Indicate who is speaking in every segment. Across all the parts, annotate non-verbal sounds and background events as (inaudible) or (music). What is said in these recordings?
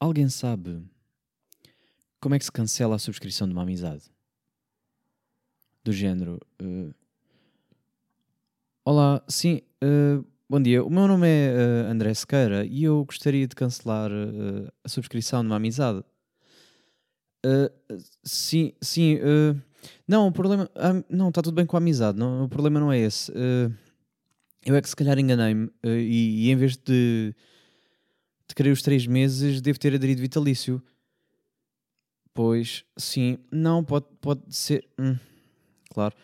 Speaker 1: Alguém sabe como é que se cancela a subscrição de uma amizade? Do género. Uh, Olá, sim, uh, bom dia. O meu nome é uh, André Sequeira e eu gostaria de cancelar a subscrição de uma amizade. sim, sim. não, o problema. não, está tudo bem com a amizade. Não, o problema não é esse. eu é que se calhar enganei-me e, e em vez de de os três meses, devo ter aderido vitalício. Pois, sim, não, pode, pode ser. Hum, claro.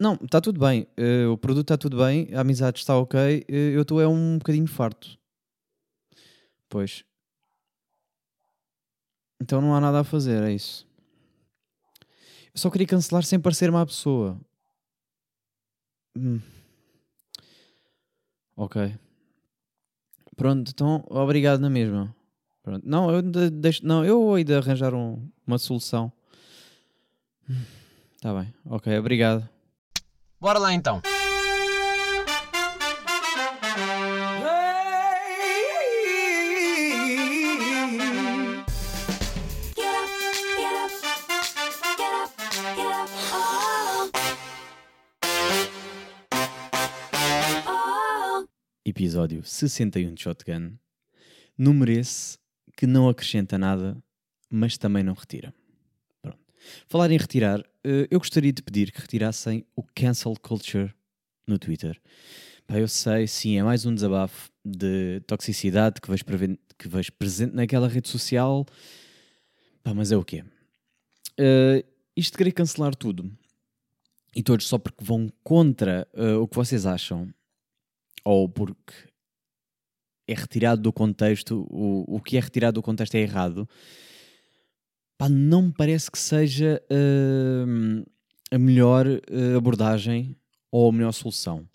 Speaker 1: Não, está tudo bem. Uh, o produto está tudo bem, a amizade está ok. Uh, eu estou é um bocadinho farto. Pois. Então não há nada a fazer, é isso. Eu só queria cancelar sem parecer má pessoa. Hum. Ok. Pronto, então obrigado na mesma. Pronto. Não, eu deixo, não, eu vou de arranjar um, uma solução. Está bem, ok, obrigado.
Speaker 2: Bora lá então.
Speaker 1: Episódio 61 de Shotgun, número esse que não acrescenta nada, mas também não retira. Pronto. Falar em retirar, eh, eu gostaria de pedir que retirassem o cancel culture no Twitter. Pá, eu sei, sim, é mais um desabafo de toxicidade que vejo, que vejo presente naquela rede social. Pá, mas é o quê? Uh, isto de querer cancelar tudo e todos só porque vão contra uh, o que vocês acham ou porque é retirado do contexto, o, o que é retirado do contexto é errado, pá, não me parece que seja uh, a melhor uh, abordagem ou a melhor solução.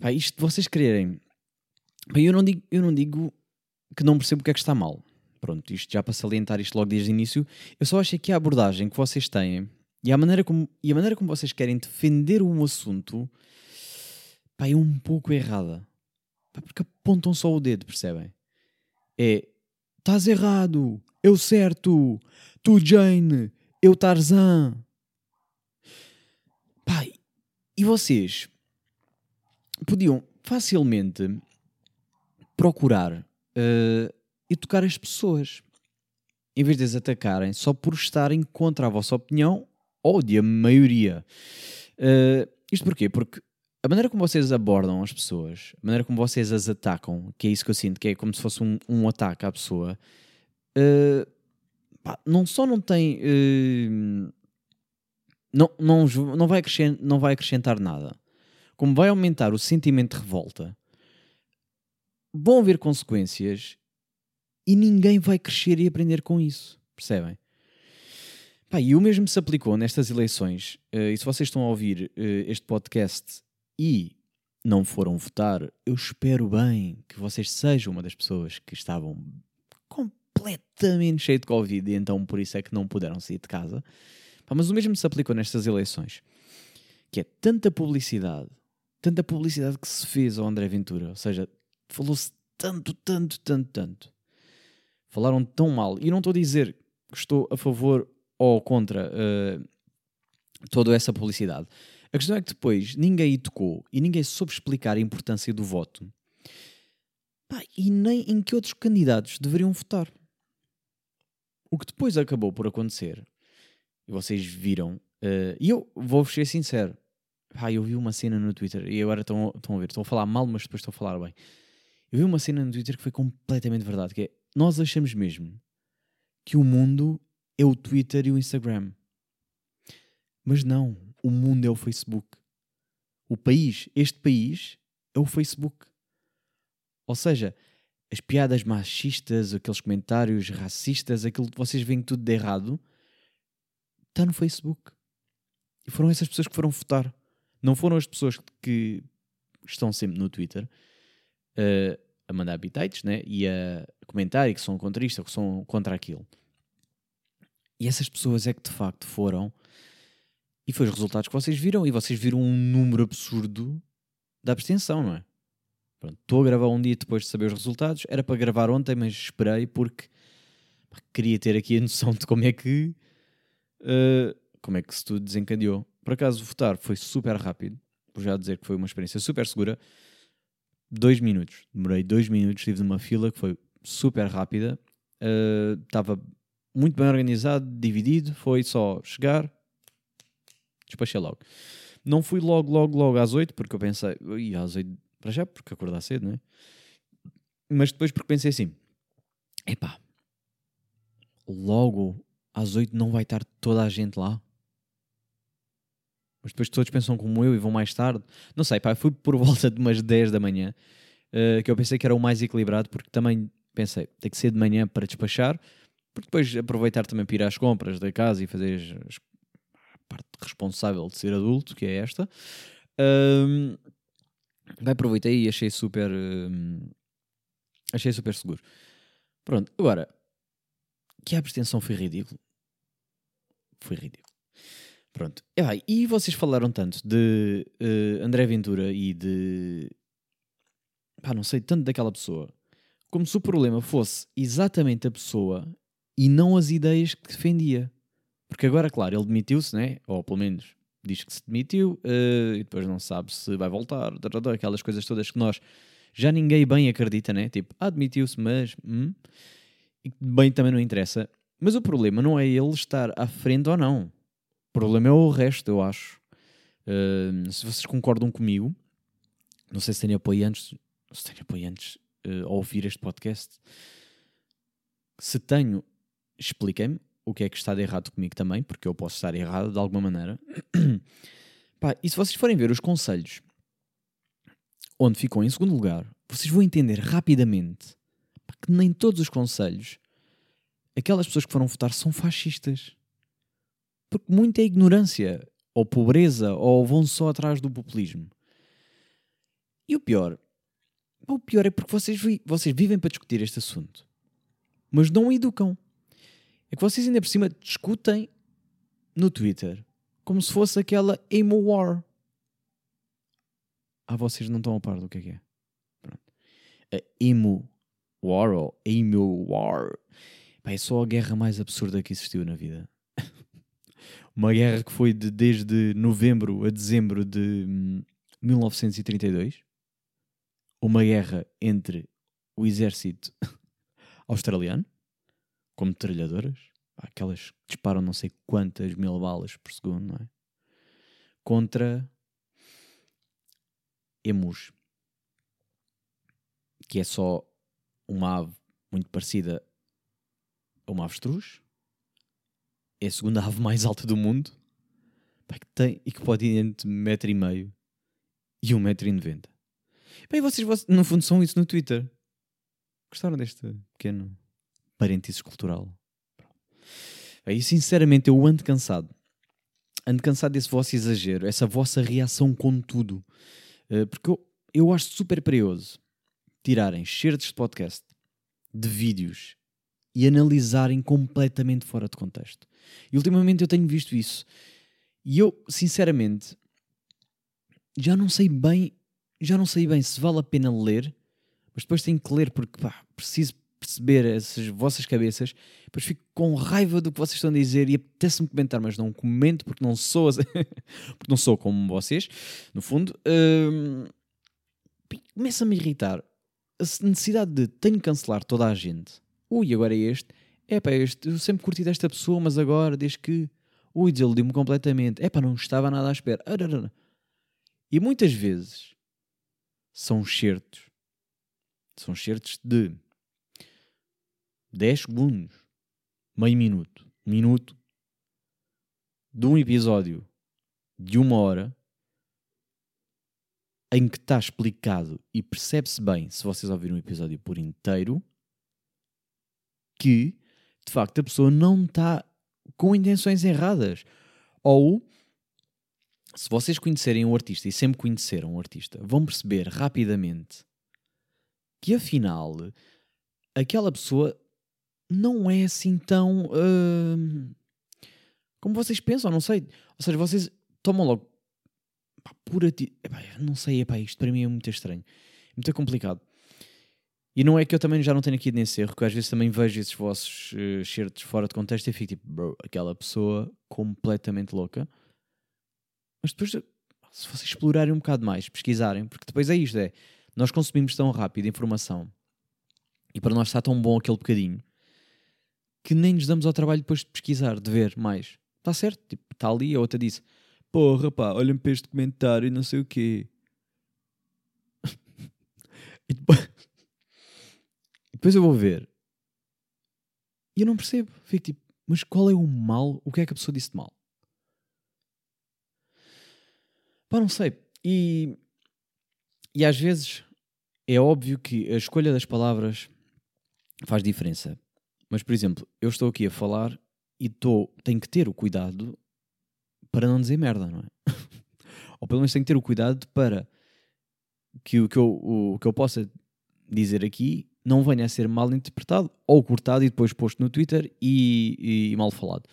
Speaker 1: Pá, isto vocês quererem. Eu, não digo, eu não digo que não percebo o que é que está mal. Pronto, isto já para salientar isto logo desde o início, eu só acho que a abordagem que vocês têm e a maneira como, e a maneira como vocês querem defender um assunto pá, é um pouco errada. Pá, porque apontam só o dedo, percebem? É, estás errado, eu certo, tu Jane, eu Tarzan. Pai, e vocês podiam facilmente procurar uh, e tocar as pessoas em vez de as atacarem só por estarem contra a vossa opinião ou de a maioria. Uh, isto porquê? Porque a maneira como vocês abordam as pessoas, a maneira como vocês as atacam, que é isso que eu sinto, que é como se fosse um, um ataque à pessoa, uh, pá, não só não tem. Uh, não, não, não, vai acrescentar, não vai acrescentar nada, como vai aumentar o sentimento de revolta, vão haver consequências e ninguém vai crescer e aprender com isso, percebem? Pá, e o mesmo se aplicou nestas eleições, uh, e se vocês estão a ouvir este podcast e não foram votar, eu espero bem que vocês sejam uma das pessoas que estavam completamente cheio de Covid e então por isso é que não puderam sair de casa. Mas o mesmo se aplicou nestas eleições, que é tanta publicidade, tanta publicidade que se fez ao André Ventura, ou seja, falou-se tanto, tanto, tanto, tanto. Falaram tão mal. E não estou a dizer que estou a favor ou contra uh, toda essa publicidade. A questão é que depois ninguém tocou e ninguém soube explicar a importância do voto. Pá, e nem em que outros candidatos deveriam votar. O que depois acabou por acontecer, e vocês viram, uh, e eu vou-vos ser sincero, pá, eu vi uma cena no Twitter, e agora estão, estão a ver, estou a falar mal, mas depois estou a falar bem. Eu vi uma cena no Twitter que foi completamente verdade, que é, nós achamos mesmo que o mundo é o Twitter e o Instagram. Mas não, o mundo é o Facebook. O país, este país, é o Facebook. Ou seja, as piadas machistas, aqueles comentários racistas, aquilo que vocês veem tudo de errado, está no Facebook. E foram essas pessoas que foram votar. Não foram as pessoas que estão sempre no Twitter uh, a mandar bitites né? e a comentar e que são contra isto ou que são contra aquilo. E essas pessoas é que de facto foram e foi os resultados que vocês viram. E vocês viram um número absurdo da abstenção, não é? Estou a gravar um dia depois de saber os resultados. Era para gravar ontem, mas esperei porque queria ter aqui a noção de como é que uh, como é que se tudo desencadeou. Por acaso, votar foi super rápido. Vou já dizer que foi uma experiência super segura. Dois minutos. Demorei dois minutos, estive numa fila que foi super rápida. Estava uh, muito bem organizado, dividido. Foi só chegar, despachei logo. Não fui logo, logo, logo às 8, porque eu pensei, ia às 8 para já, porque acordar cedo, não é? Mas depois porque pensei assim, epá, logo às 8 não vai estar toda a gente lá? Mas depois todos pensam como eu e vão mais tarde. Não sei, pá, fui por (laughs) volta de umas 10 da manhã, uh, que eu pensei que era o mais equilibrado, porque também pensei, tem que ser de manhã para despachar, porque depois aproveitar também para ir às compras da casa e fazer as, parte responsável de ser adulto, que é esta. Um, aproveitei e achei super. Um, achei super seguro. Pronto, agora, que a abstenção foi ridículo. Foi ridículo. Pronto. E, vocês falaram tanto de uh, André Ventura e de. Pá, não sei, tanto daquela pessoa. Como se o problema fosse exatamente a pessoa e não as ideias que defendia. Porque agora, claro, ele demitiu-se, né? Ou pelo menos diz que se demitiu uh, e depois não sabe se vai voltar. Aquelas coisas todas que nós já ninguém bem acredita, né? Tipo, ah, demitiu-se, mas. Hum, bem também não interessa. Mas o problema não é ele estar à frente ou não. O problema é o resto, eu acho. Uh, se vocês concordam comigo, não sei se têm apoiantes, se têm apoiantes uh, a ouvir este podcast. Se tenho, expliquem-me o que é que está de errado comigo também, porque eu posso estar errado de alguma maneira. (clears throat) Pá, e se vocês forem ver os conselhos onde ficam em segundo lugar, vocês vão entender rapidamente que nem todos os conselhos, aquelas pessoas que foram votar são fascistas. Porque muita é ignorância, ou pobreza, ou vão só atrás do populismo. E o pior, o pior é porque vocês, vi, vocês vivem para discutir este assunto, mas não educam. É que vocês ainda por cima discutem no Twitter como se fosse aquela emo war. Ah, vocês não estão a par do que é que é. Pronto. A emo war ou emo war. Pá, é só a guerra mais absurda que existiu na vida. (laughs) Uma guerra que foi de, desde novembro a dezembro de 1932. Hum, Uma guerra entre o exército (laughs) australiano, como metralhadoras, aquelas que disparam não sei quantas mil balas por segundo, não é? Contra emus, que é só uma ave muito parecida a uma avestruz. É a segunda (laughs) ave mais alta do mundo. Pá, que tem, e que pode ir entre metro e meio e um metro e noventa. Bem, vocês, vocês no fundo são isso no Twitter. Gostaram deste pequeno parênteses cultural? Aí, sinceramente, eu ando cansado. Ando cansado desse vosso exagero, essa vossa reação com tudo. Uh, porque eu, eu acho super perigoso tirarem certos de podcast de vídeos e analisarem completamente fora de contexto. E ultimamente eu tenho visto isso. E eu, sinceramente, já não sei bem, já não sei bem se vale a pena ler, mas depois tenho que ler porque pá, preciso perceber essas vossas cabeças, depois fico com raiva do que vocês estão a dizer e apetece-me comentar, mas não comento porque não sou (laughs) porque não sou como vocês, no fundo. Hum, começa a me irritar a necessidade de tenho que cancelar toda a gente. Ui, agora é este. É pá, este, eu sempre curti desta pessoa, mas agora, desde que. Ui, desiludiu-me completamente. É pá, não estava nada à espera. E muitas vezes são certos. São certos de 10 segundos, meio minuto, minuto de um episódio de uma hora em que está explicado e percebe-se bem, se vocês ouvirem o episódio por inteiro, que de facto a pessoa não está com intenções erradas. Ou se vocês conhecerem um artista e sempre conheceram um artista, vão perceber rapidamente que afinal aquela pessoa não é assim tão uh, como vocês pensam, não sei. Ou seja, vocês tomam logo pá, por ati... Epá, não sei, epá, isto para mim é muito estranho. Muito complicado. E não é que eu também já não tenho aqui nesse erro, que às vezes também vejo esses vossos uh, certos fora de contexto e fico tipo, bro, aquela pessoa completamente louca. Mas depois, se vocês explorarem um bocado mais, pesquisarem, porque depois é isto: é nós consumimos tão rápido informação e para nós está tão bom aquele bocadinho que nem nos damos ao trabalho depois de pesquisar, de ver mais. Está certo? Tipo, está ali, a outra disse: Porra, pá, olhem para este comentário e não sei o quê. (laughs) e depois, (laughs) depois eu vou ver e eu não percebo. Fico tipo, mas qual é o mal? O que é que a pessoa disse de mal? Pá, não sei. E, e às vezes é óbvio que a escolha das palavras faz diferença. Mas, por exemplo, eu estou aqui a falar e tô, tenho que ter o cuidado para não dizer merda, não é? (laughs) Ou pelo menos tenho que ter o cuidado para que o que eu, o, que eu possa dizer aqui não venha a ser mal interpretado ou cortado e depois posto no Twitter e, e, e mal falado.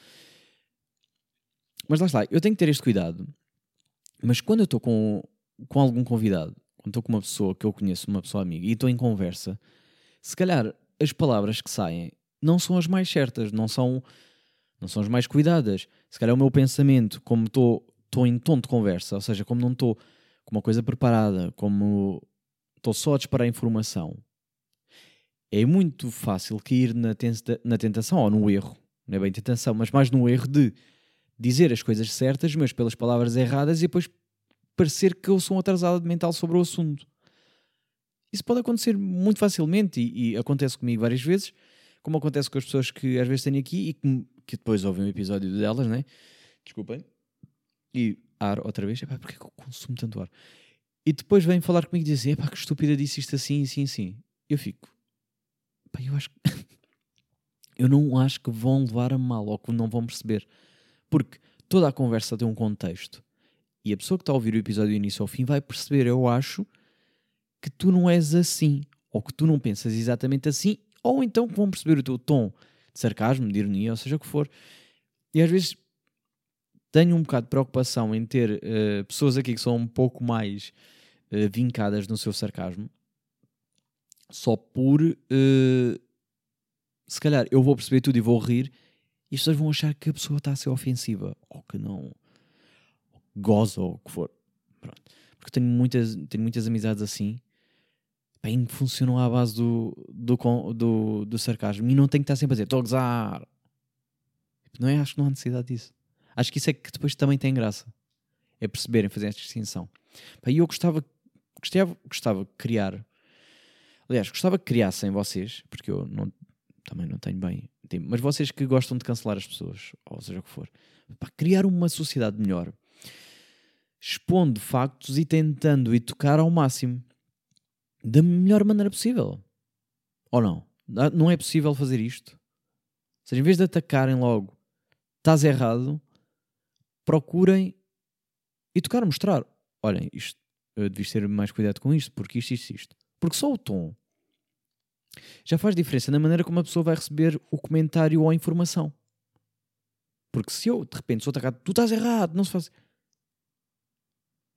Speaker 1: Mas lá está, eu tenho que ter este cuidado. Mas quando eu estou com, com algum convidado, quando estou com uma pessoa que eu conheço, uma pessoa amiga, e estou em conversa, se calhar as palavras que saem não são as mais certas, não são, não são as mais cuidadas. Se calhar o meu pensamento, como estou em tom de conversa, ou seja, como não estou com uma coisa preparada, como estou só a disparar informação, é muito fácil cair na, tenta, na tentação ou no erro, não é bem tentação, mas mais no erro de dizer as coisas certas, mas pelas palavras erradas e depois parecer que eu sou um atrasado mental sobre o assunto. Isso pode acontecer muito facilmente e, e acontece comigo várias vezes como acontece com as pessoas que às vezes têm aqui e que, que depois ouvem um episódio delas, né? Desculpem. E ar outra vez, epá, porque é que eu consumo tanto ar? E depois vêm falar comigo e dizem, epá, que estúpida disse isto assim, assim, assim. Eu fico, pá, eu acho que. (laughs) eu não acho que vão levar a mal ou que não vão perceber. Porque toda a conversa tem um contexto. E a pessoa que está a ouvir o episódio do início ao fim vai perceber, eu acho, que tu não és assim. Ou que tu não pensas exatamente assim ou então que vão perceber o teu tom de sarcasmo, de ironia, ou seja o que for. E às vezes tenho um bocado de preocupação em ter uh, pessoas aqui que são um pouco mais uh, vincadas no seu sarcasmo, só por uh, se calhar eu vou perceber tudo e vou rir, e as pessoas vão achar que a pessoa está a ser ofensiva ou que não goza ou o que for. Pronto. Porque tenho muitas, tenho muitas amizades assim bem funcionam à base do, do, do, do sarcasmo e não tem que estar sempre a dizer estou a gozar. Não é? Acho que não há necessidade disso. Acho que isso é que depois também tem graça. É perceberem, fazer esta distinção. E eu gostava, gostava, gostava de criar. Aliás, gostava que criassem vocês, porque eu não, também não tenho bem. Mas vocês que gostam de cancelar as pessoas, ou seja o que for, para criar uma sociedade melhor, expondo factos e tentando educar ao máximo da melhor maneira possível. Ou não? Não é possível fazer isto? Ou seja, em vez de atacarem logo, estás errado, procurem e tocar, mostrar. Olhem, isto, eu devias ter mais cuidado com isto, porque isto, isto, isto. Porque só o tom já faz diferença na maneira como a pessoa vai receber o comentário ou a informação. Porque se eu, de repente, sou atacado, tu estás errado, não se faz.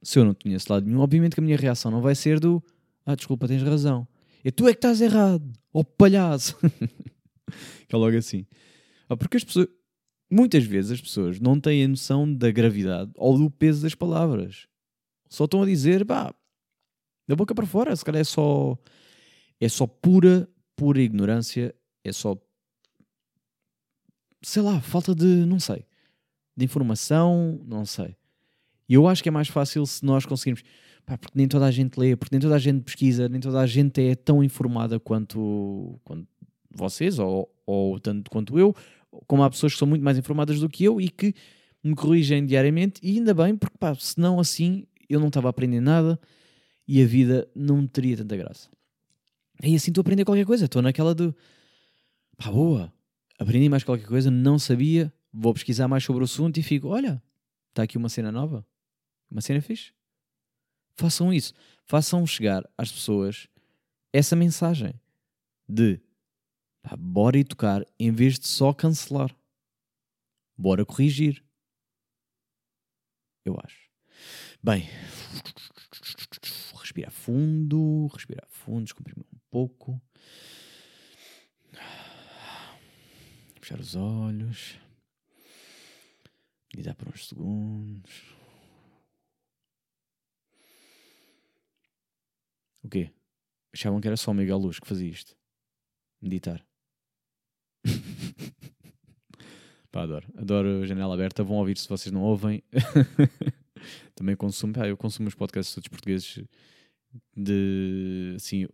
Speaker 1: Se eu não tinha esse lado nenhum, obviamente que a minha reação não vai ser do ah, desculpa, tens razão. E tu é que estás errado. Ó oh, palhaço. (laughs) que é logo assim. Ah, porque as pessoas. Muitas vezes as pessoas não têm a noção da gravidade ou do peso das palavras. Só estão a dizer, pá, da boca para fora. Se calhar é só. É só pura, pura ignorância. É só. Sei lá, falta de. Não sei. De informação. Não sei. E eu acho que é mais fácil se nós conseguirmos Pá, porque nem toda a gente lê, porque nem toda a gente pesquisa, nem toda a gente é tão informada quanto, quanto vocês, ou, ou tanto quanto eu, como há pessoas que são muito mais informadas do que eu e que me corrigem diariamente, e ainda bem, porque pá, senão assim eu não estava a aprender nada e a vida não teria tanta graça. E assim estou a aprender qualquer coisa, estou naquela de pá, boa, aprendi mais qualquer coisa, não sabia, vou pesquisar mais sobre o assunto e fico, olha, está aqui uma cena nova, uma cena fixe. Façam isso. Façam chegar às pessoas essa mensagem de pá, bora educar em vez de só cancelar. Bora corrigir. Eu acho. Bem, respirar fundo, respirar fundo, descomprimir um pouco. Fechar os olhos. Meditar por uns segundos. Quê? Achavam que era só o Miguel Luz que fazia isto. Meditar. (laughs) Pá, adoro. Adoro janela aberta. Vão ouvir se vocês não ouvem. (laughs) Também consumo. Eu consumo os podcasts todos portugueses de. Assim.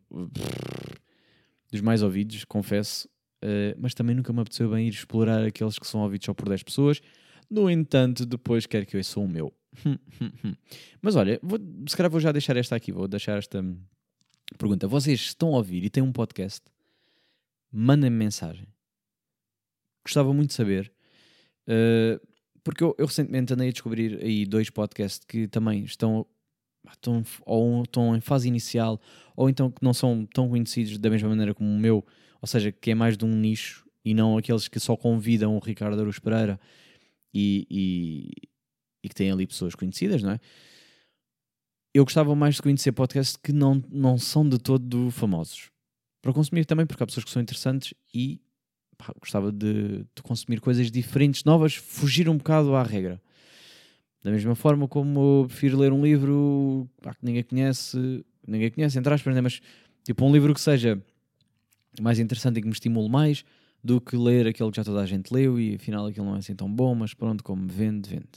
Speaker 1: Dos mais ouvidos, confesso. Uh, mas também nunca me apeteceu bem ir explorar aqueles que são ouvidos só por 10 pessoas. No entanto, depois quero que eu ouça o meu. (laughs) mas olha, vou, se calhar vou já deixar esta aqui. Vou deixar esta pergunta. Vocês estão a ouvir e têm um podcast? Mandem-me mensagem. Gostava muito de saber. Uh, porque eu, eu, recentemente andei a descobrir aí dois podcasts que também estão, estão, ou estão em fase inicial, ou então que não são tão conhecidos da mesma maneira como o meu, ou seja, que é mais de um nicho e não aqueles que só convidam o Ricardo Aruz Pereira e, e, e que têm ali pessoas conhecidas, não é? Eu gostava mais de conhecer podcasts que não, não são de todo famosos. Para consumir também, porque há pessoas que são interessantes e pá, gostava de, de, consumir coisas diferentes, novas, fugir um bocado à regra. Da mesma forma como eu prefiro ler um livro pá, que ninguém conhece, ninguém conhece, entre aspas, né? mas tipo um livro que seja mais interessante e que me estimule mais do que ler aquele que já toda a gente leu e afinal aquilo não é assim tão bom, mas pronto, como vende, vende.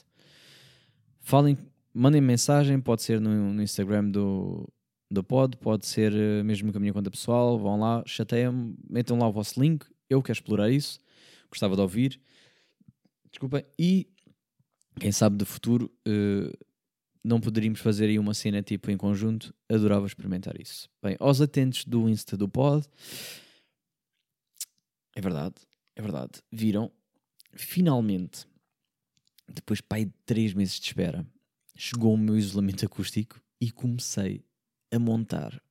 Speaker 1: Falem, mandem mensagem, pode ser no, no Instagram do, do pod, pode ser eh, mesmo com a minha conta pessoal, vão lá, chateiam, metam lá o vosso link, eu quero explorar isso, gostava de ouvir. Desculpa, e quem sabe de futuro uh, não poderíamos fazer aí uma cena tipo em conjunto, adorava experimentar isso. Bem, aos atentos do Insta do pod, é verdade, é verdade. Viram? Finalmente, depois pai de 3 meses de espera, chegou o meu isolamento acústico e comecei a montar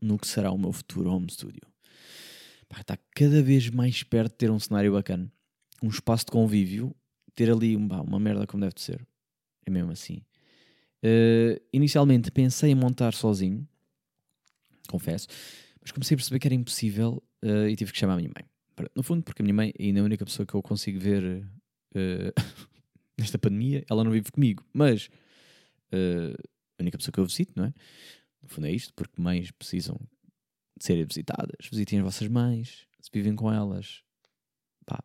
Speaker 1: no que será o meu futuro home studio. Pá, está cada vez mais perto de ter um cenário bacana, um espaço de convívio, ter ali uma, uma merda como deve de ser. É mesmo assim. Uh, inicialmente pensei em montar sozinho, confesso, mas comecei a perceber que era impossível uh, e tive que chamar a minha mãe. No fundo, porque a minha mãe ainda é a única pessoa que eu consigo ver uh, (laughs) nesta pandemia. Ela não vive comigo, mas uh, a única pessoa que eu visito, não é? No fundo é isto, porque mães precisam de serem visitadas. Visitem as vossas mães, se vivem com elas. Pá.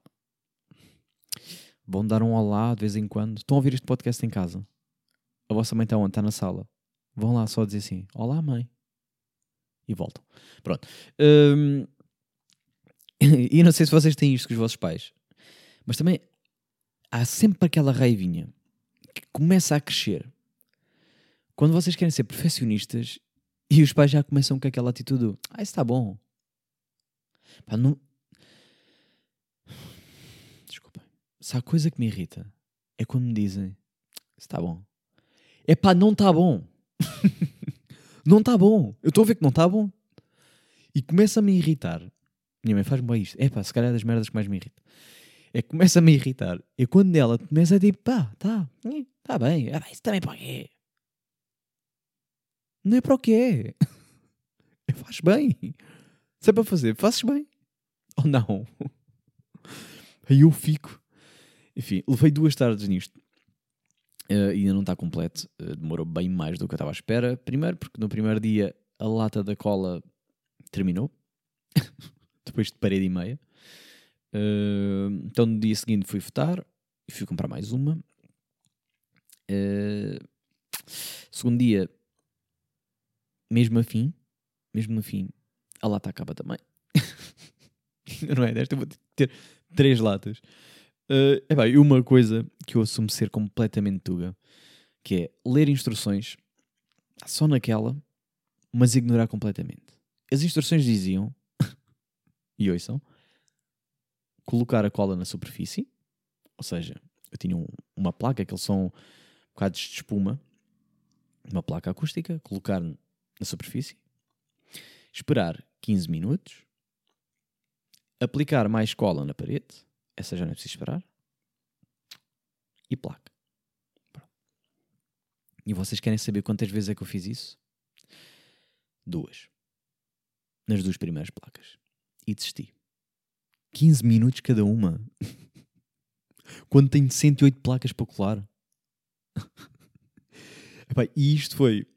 Speaker 1: Vão dar um olá de vez em quando. Estão a ouvir este podcast em casa? A vossa mãe está onde? Está na sala. Vão lá só dizer assim: Olá, mãe. E voltam. Pronto. Um, (laughs) e não sei se vocês têm isto com os vossos pais, mas também há sempre aquela raivinha que começa a crescer quando vocês querem ser perfeccionistas e os pais já começam com aquela atitude: Ah, isso está bom. Pá, não... Desculpem. Se há coisa que me irrita é quando me dizem: Isso está bom. É pá, não está bom. (laughs) não está bom. Eu estou a ver que não está bom. E começa a me irritar minha mãe faz-me bem isto. É pá, se calhar é das merdas que mais me irrita. É que começa-me a irritar. E quando ela começa a dizer, pá, tá, tá bem. Ah, isso também para quê? Não é para o que (laughs) é. Faz bem. Se é para fazer, fazes bem. Ou não? (laughs) Aí eu fico. Enfim, levei duas tardes nisto. Uh, ainda não está completo. Uh, demorou bem mais do que eu estava à espera. Primeiro, porque no primeiro dia a lata da cola terminou. (laughs) depois de parede e meia. Uh, então no dia seguinte fui votar e fui comprar mais uma. Segundo dia, mesmo afim, mesmo no fim, a lata acaba também. (laughs) não é? Desta vou ter três latas. Uh, epá, e uma coisa que eu assumo ser completamente tuga, que é ler instruções só naquela, mas ignorar completamente. As instruções diziam (laughs) e ouçam, colocar a cola na superfície, ou seja, eu tinha um, uma placa, aqueles são bocados de espuma, uma placa acústica, colocar na superfície, esperar 15 minutos, aplicar mais cola na parede, essa já não é preciso esperar, e placa. E vocês querem saber quantas vezes é que eu fiz isso? duas. Nas duas primeiras placas. E desisti. 15 minutos cada uma. (laughs) Quando tenho 108 placas para colar. (laughs) E isto foi.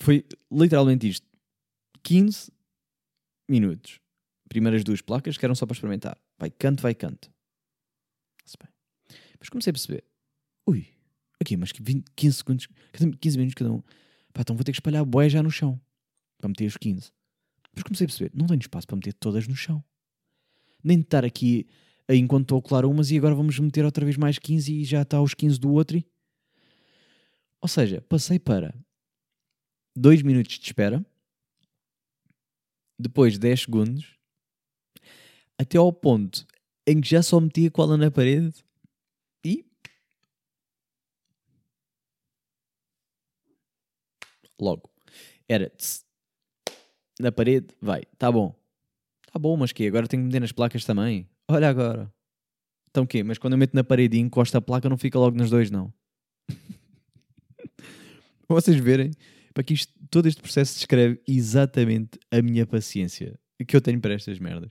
Speaker 1: Foi literalmente isto. 15 minutos. Primeiras duas placas que eram só para experimentar. Vai canto, vai canto. Se bem. Mas comecei a perceber. Ui, aqui, mas que 20, 15 segundos, 15 minutos cada um. Pá, então vou ter que espalhar boé já no chão. Para meter os 15. Mas comecei a perceber, não tenho espaço para meter todas no chão. Nem de estar aqui enquanto estou a colar umas e agora vamos meter outra vez mais 15 e já está os 15 do outro. E... Ou seja, passei para 2 minutos de espera, depois 10 segundos, até ao ponto em que já só metia cola na parede e logo. Era tss, na parede, vai, tá bom, tá bom, mas que? Agora tenho que meter nas placas também. Olha agora, então o quê? Mas quando eu meto na parede e encosto a placa, não fica logo nos dois, não. (laughs) Vocês verem, para que isto, todo este processo descreve exatamente a minha paciência que eu tenho para estas merdas.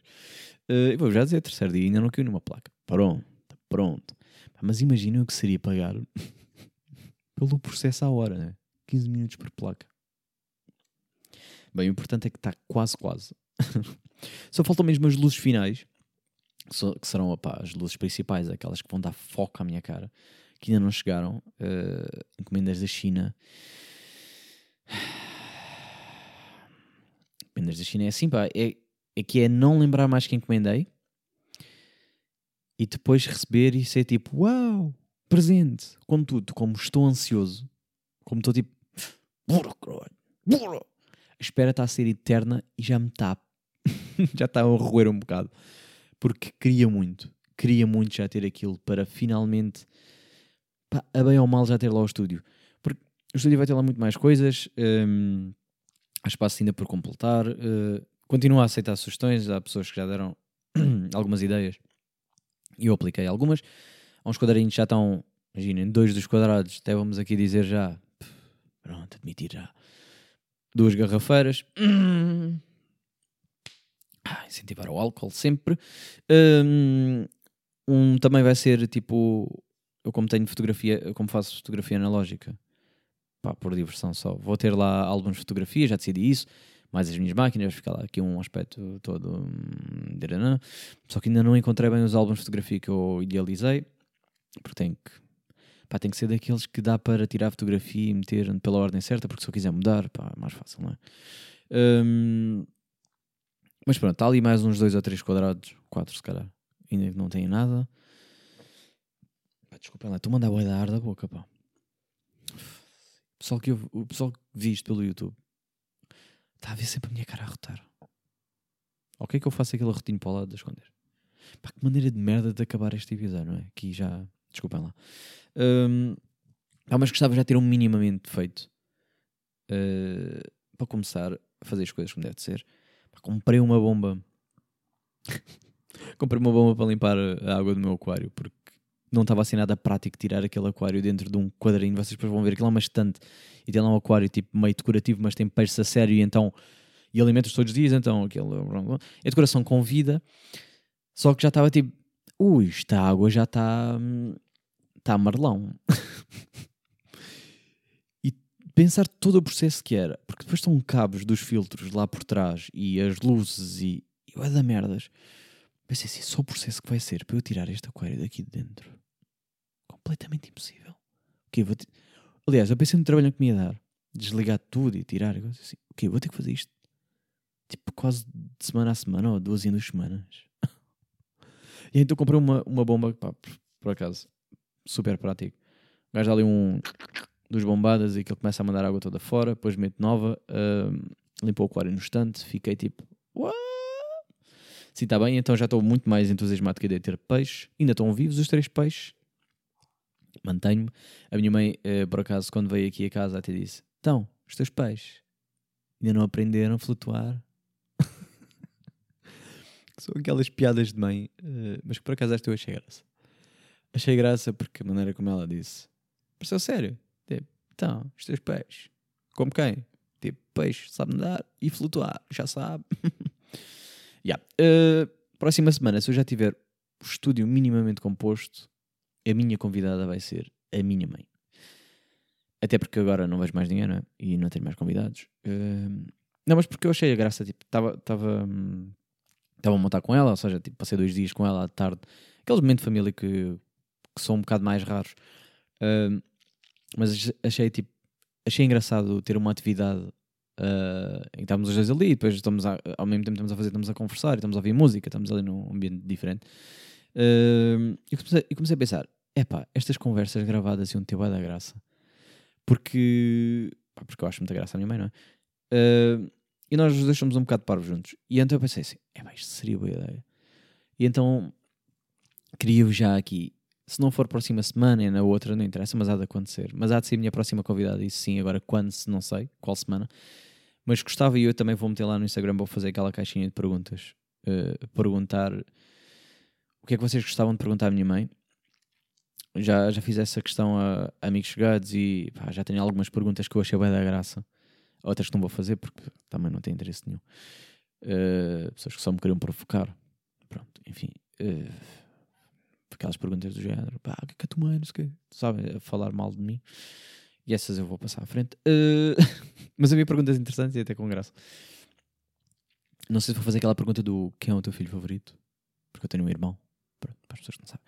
Speaker 1: Uh, eu vou já dizer, terceiro dia ainda não caiu numa placa. Pronto, pronto. Mas imaginem o que seria pagar (laughs) pelo processo à hora, né? 15 minutos por placa. Bem, o importante é que está quase, quase. (laughs) Só faltam mesmo as luzes finais, que serão opa, as luzes principais, aquelas que vão dar foco à minha cara, que ainda não chegaram. Uh, encomendas da China. Encomendas da China é assim, pá. É, é que é não lembrar mais que encomendei e depois receber e ser tipo, uau, presente. Contudo, como estou ansioso, como estou tipo, a espera está a ser eterna e já me está, (laughs) já está a roer um bocado. Porque queria muito, queria muito já ter aquilo para finalmente, pá, a bem ou mal, já ter lá o estúdio. Porque o estúdio vai ter lá muito mais coisas, hum, há espaço ainda por completar. Uh, continuo a aceitar sugestões, há pessoas que já deram (clears throat) algumas ideias e eu apliquei algumas. Há uns quadradinhos já estão, imaginem, dois dos quadrados, até vamos aqui dizer já, pronto, admitir já, duas garrafeiras. (clears throat) Ah, incentivar o álcool sempre. Um, um, também vai ser tipo, eu como tenho fotografia, como faço fotografia analógica, pá, por diversão só, vou ter lá álbuns de fotografia, já decidi isso mais as minhas máquinas, ficar lá aqui um aspecto todo. Hum, só que ainda não encontrei bem os álbuns de fotografia que eu idealizei, porque tem que. Pá, tem que ser daqueles que dá para tirar fotografia e meter pela ordem certa, porque se eu quiser mudar, pá, é mais fácil, não é? Um, mas pronto, está ali mais uns dois ou três quadrados, quatro se calhar, ainda que não tenha nada. Pá, desculpem lá, estou a mandar boi da ar da boca, pá. O pessoal que, eu, o pessoal que isto pelo YouTube Está a ver sempre a minha cara a rotar. Ok que eu faço aquele rotinho para o lado de esconder. Pá, que maneira de merda de acabar este episódio, não é? Aqui já... Desculpem lá. Um, mas gostava já de ter um minimamente feito. Uh, para começar a fazer as coisas como deve ser. Pá, comprei uma bomba. (laughs) comprei uma bomba para limpar a água do meu aquário, porque não estava assim nada prático tirar aquele aquário dentro de um quadrinho. Vocês depois vão ver que lá é uma estante e tem lá um aquário tipo meio decorativo, mas tem peixes a sério e então e alimentos todos os dias. Então aquele é decoração com vida, só que já estava tipo, ui, esta água já está está amarelão. (laughs) e pensar todo o processo que era, porque depois estão cabos dos filtros lá por trás e as luzes e, e dar merdas. Pensei assim, só o processo que vai ser para eu tirar este aquário daqui de dentro completamente impossível. Okay, vou te... Aliás, eu pensei no trabalho que me ia dar. Desligar tudo e tirar. Assim, ok, vou ter que fazer isto. Tipo, quase de semana a semana ou duas em duas semanas. (laughs) e então comprei uma, uma bomba, pá, por, por acaso, super prático. O dá ali um dos bombadas e ele começa a mandar água toda fora, depois mete nova, uh, limpou o aquário no estante, fiquei tipo, what? Sim, está bem, então já estou muito mais entusiasmado que a ideia de ter peixe. Ainda estão vivos os três peixes mantenho-me. A minha mãe, uh, por acaso, quando veio aqui a casa, até disse: Então, os teus pais ainda não aprenderam a flutuar? (laughs) São aquelas piadas de mãe, uh, mas que por acaso esta eu achei graça. Achei graça porque a maneira como ela disse pareceu sério. Tipo, então, os teus pais, como quem? Tipo, peixe, sabe nadar e flutuar, já sabe. (laughs) yeah. Uh, próxima semana, se eu já tiver o estúdio minimamente composto, a minha convidada vai ser a minha mãe. Até porque agora não vejo mais ninguém, não é? E não tenho mais convidados. Uh, não, mas porque eu achei a graça, tipo, estava hum, a montar com ela, ou seja, tipo, passei dois dias com ela à tarde. Aqueles momentos de família que, que são um bocado mais raros. Uh, mas achei, tipo, achei engraçado ter uma atividade uh, que estamos os dois ali e depois estamos a, ao mesmo tempo estamos a fazer, estamos a conversar, estamos a ouvir música, estamos ali num ambiente diferente. Uh, e, comecei, e comecei a pensar, epá, estas conversas gravadas iam ter da graça. Porque, pá, porque eu acho muita graça a minha mãe, não é? Uh, e nós os dois somos um bocado parvos juntos. E então eu pensei assim, é, mas isto seria boa ideia. E então queria já aqui, se não for próxima semana e na outra, não interessa, mas há de acontecer. Mas há de ser a minha próxima convidada, isso sim, agora quando, se não sei, qual semana. Mas gostava e eu também vou meter lá no Instagram, vou fazer aquela caixinha de perguntas. Uh, perguntar o que é que vocês gostavam de perguntar à minha mãe. Já, já fiz essa questão a, a amigos chegados e pá, já tenho algumas perguntas que eu achei bem da graça. Outras que não vou fazer porque também não tenho interesse nenhum. Uh, pessoas que só me queriam provocar. Pronto, enfim. Uh, aquelas perguntas do género, pá, o que é que a tua mãe, não sei o quê, sabe, a falar mal de mim. E essas eu vou passar à frente. Uh, (laughs) mas havia perguntas interessantes e até com graça. Não sei se vou fazer aquela pergunta do quem é o teu filho favorito, porque eu tenho um irmão, para, para as pessoas que não sabem.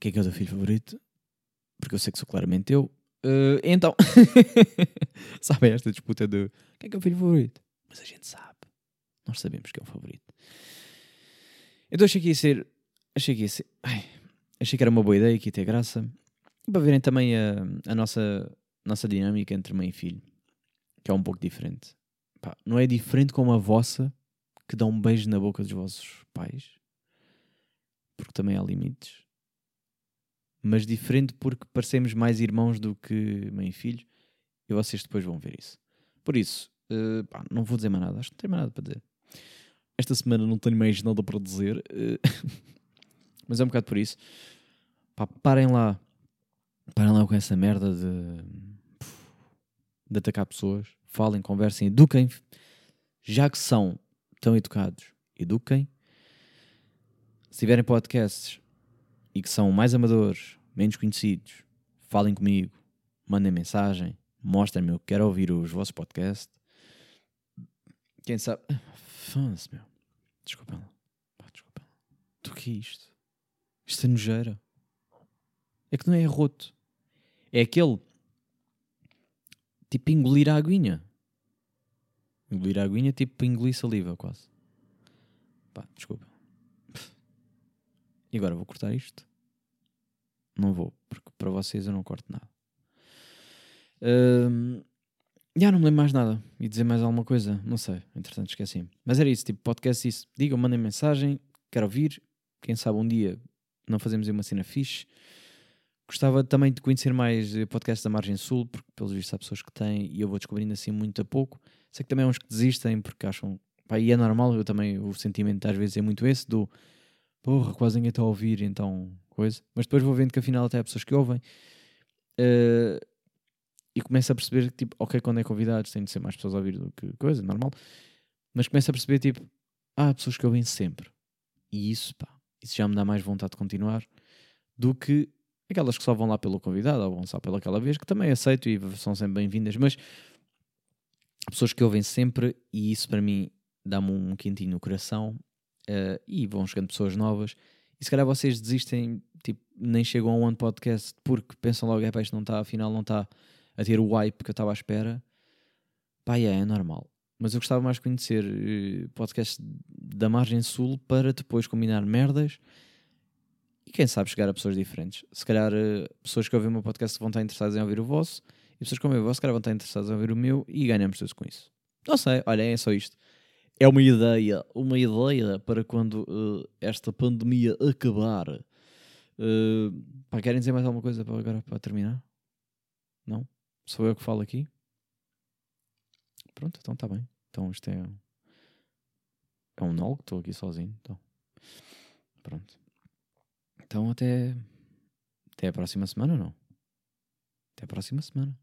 Speaker 1: Quem é que é o teu filho favorito? Porque eu sei que sou claramente eu. Uh, então, (laughs) sabem esta disputa de quem é que é o filho favorito? Mas a gente sabe. Nós sabemos que é o favorito. Então achei que ia ser. Achei que ia ser. Ai, achei que era uma boa ideia, que ia ter graça. Para verem também a, a nossa, nossa dinâmica entre mãe e filho, que é um pouco diferente. Pá, não é diferente como a vossa, que dá um beijo na boca dos vossos pais, porque também há limites mas diferente porque parecemos mais irmãos do que mãe e filho, e vocês depois vão ver isso. Por isso, uh, pá, não vou dizer mais nada, acho que não tenho mais nada para dizer. Esta semana não tenho mais nada para dizer, uh, (laughs) mas é um bocado por isso. Pá, parem lá, parem lá com essa merda de, de atacar pessoas, falem, conversem, eduquem, já que são tão educados, eduquem. Se tiverem podcasts, e que são mais amadores, menos conhecidos, falem comigo, mandem mensagem, mostrem-me, eu quero ouvir os vossos podcasts. Quem sabe. Foda-se, meu. Desculpem lá. Desculpem lá. Do que é isto? Isto é nojeira. É que não é roto. É aquele. Tipo engolir a aguinha. Engolir a aguinha, tipo engolir saliva, quase. Pá, desculpa. E agora vou cortar isto? Não vou, porque para vocês eu não corto nada. Já não me lembro mais nada. E dizer mais alguma coisa, não sei. Entretanto, esqueci. Mas era isso, tipo, podcast, isso. Digam, mandem mensagem, quero ouvir. Quem sabe um dia não fazemos uma cena fixe. Gostava também de conhecer mais eh, podcasts da Margem Sul, porque pelos vistos há pessoas que têm e eu vou descobrindo assim muito a pouco. Sei que também há uns que desistem porque acham. Pá, e é normal, eu também, o sentimento às vezes é muito esse do porra, quase ninguém está a ouvir, então coisa. Mas depois vou vendo que afinal até há pessoas que ouvem uh, e começo a perceber que, tipo, ok, quando é convidado tem de ser mais pessoas a ouvir do que coisa, normal. Mas começo a perceber, tipo, há pessoas que ouvem sempre. E isso, pá, isso já me dá mais vontade de continuar do que aquelas que só vão lá pelo convidado ou vão só pelaquela vez, que também aceito e são sempre bem-vindas, mas pessoas que ouvem sempre e isso para mim dá-me um quentinho no coração uh, e vão chegando pessoas novas. E se calhar vocês desistem, tipo, nem chegam a um podcast porque pensam logo, é pá, isto não está, afinal não está a ter o hype que eu estava à espera. Pá, é, é normal. Mas eu gostava mais de conhecer uh, podcasts da margem sul para depois combinar merdas e quem sabe chegar a pessoas diferentes. Se calhar uh, pessoas que ouvem o meu podcast vão estar interessadas em ouvir o vosso e pessoas que ouvem o vosso, se calhar vão estar interessadas em ouvir o meu e ganhamos todos com isso. Não sei, olha, é só isto é uma ideia, uma ideia para quando uh, esta pandemia acabar. Uh, pá, querem dizer mais alguma coisa para agora para terminar? Não? Sou eu que falo aqui? Pronto, então está bem. Então isto é é um null, estou aqui sozinho. Então. Pronto. Então até até a próxima semana, não? Até a próxima semana.